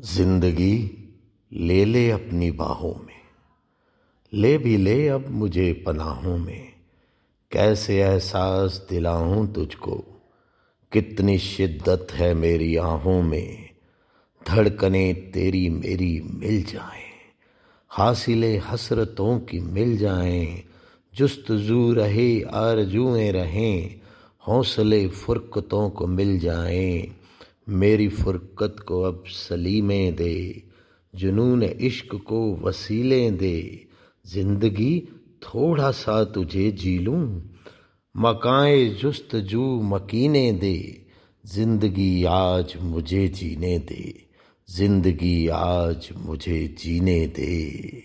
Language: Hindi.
ज़िंदगी ले ले अपनी बाहों में। ले भी ले अब मुझे पनाहों में। कैसे एहसास दिलाऊं तुझको? कितनी शिद्दत है मेरी आहों में। धड़कने तेरी मेरी मिल जाएँ। हासिले हसरतों की मिल जाए। जाएँ जुस्तजू रहे आरजुएँ रहें। हौसले फुरकतों को मिल जाएँ। मेरी फुरकत को अब सलीमें दे, जुनून इश्क को वसीले दे। ज़िंदगी थोड़ा सा तुझे जी लूँ, मकाए जुस्त जू मकीने दे। ज़िंदगी आज मुझे जीने दे, ज़िंदगी आज मुझे जीने दे।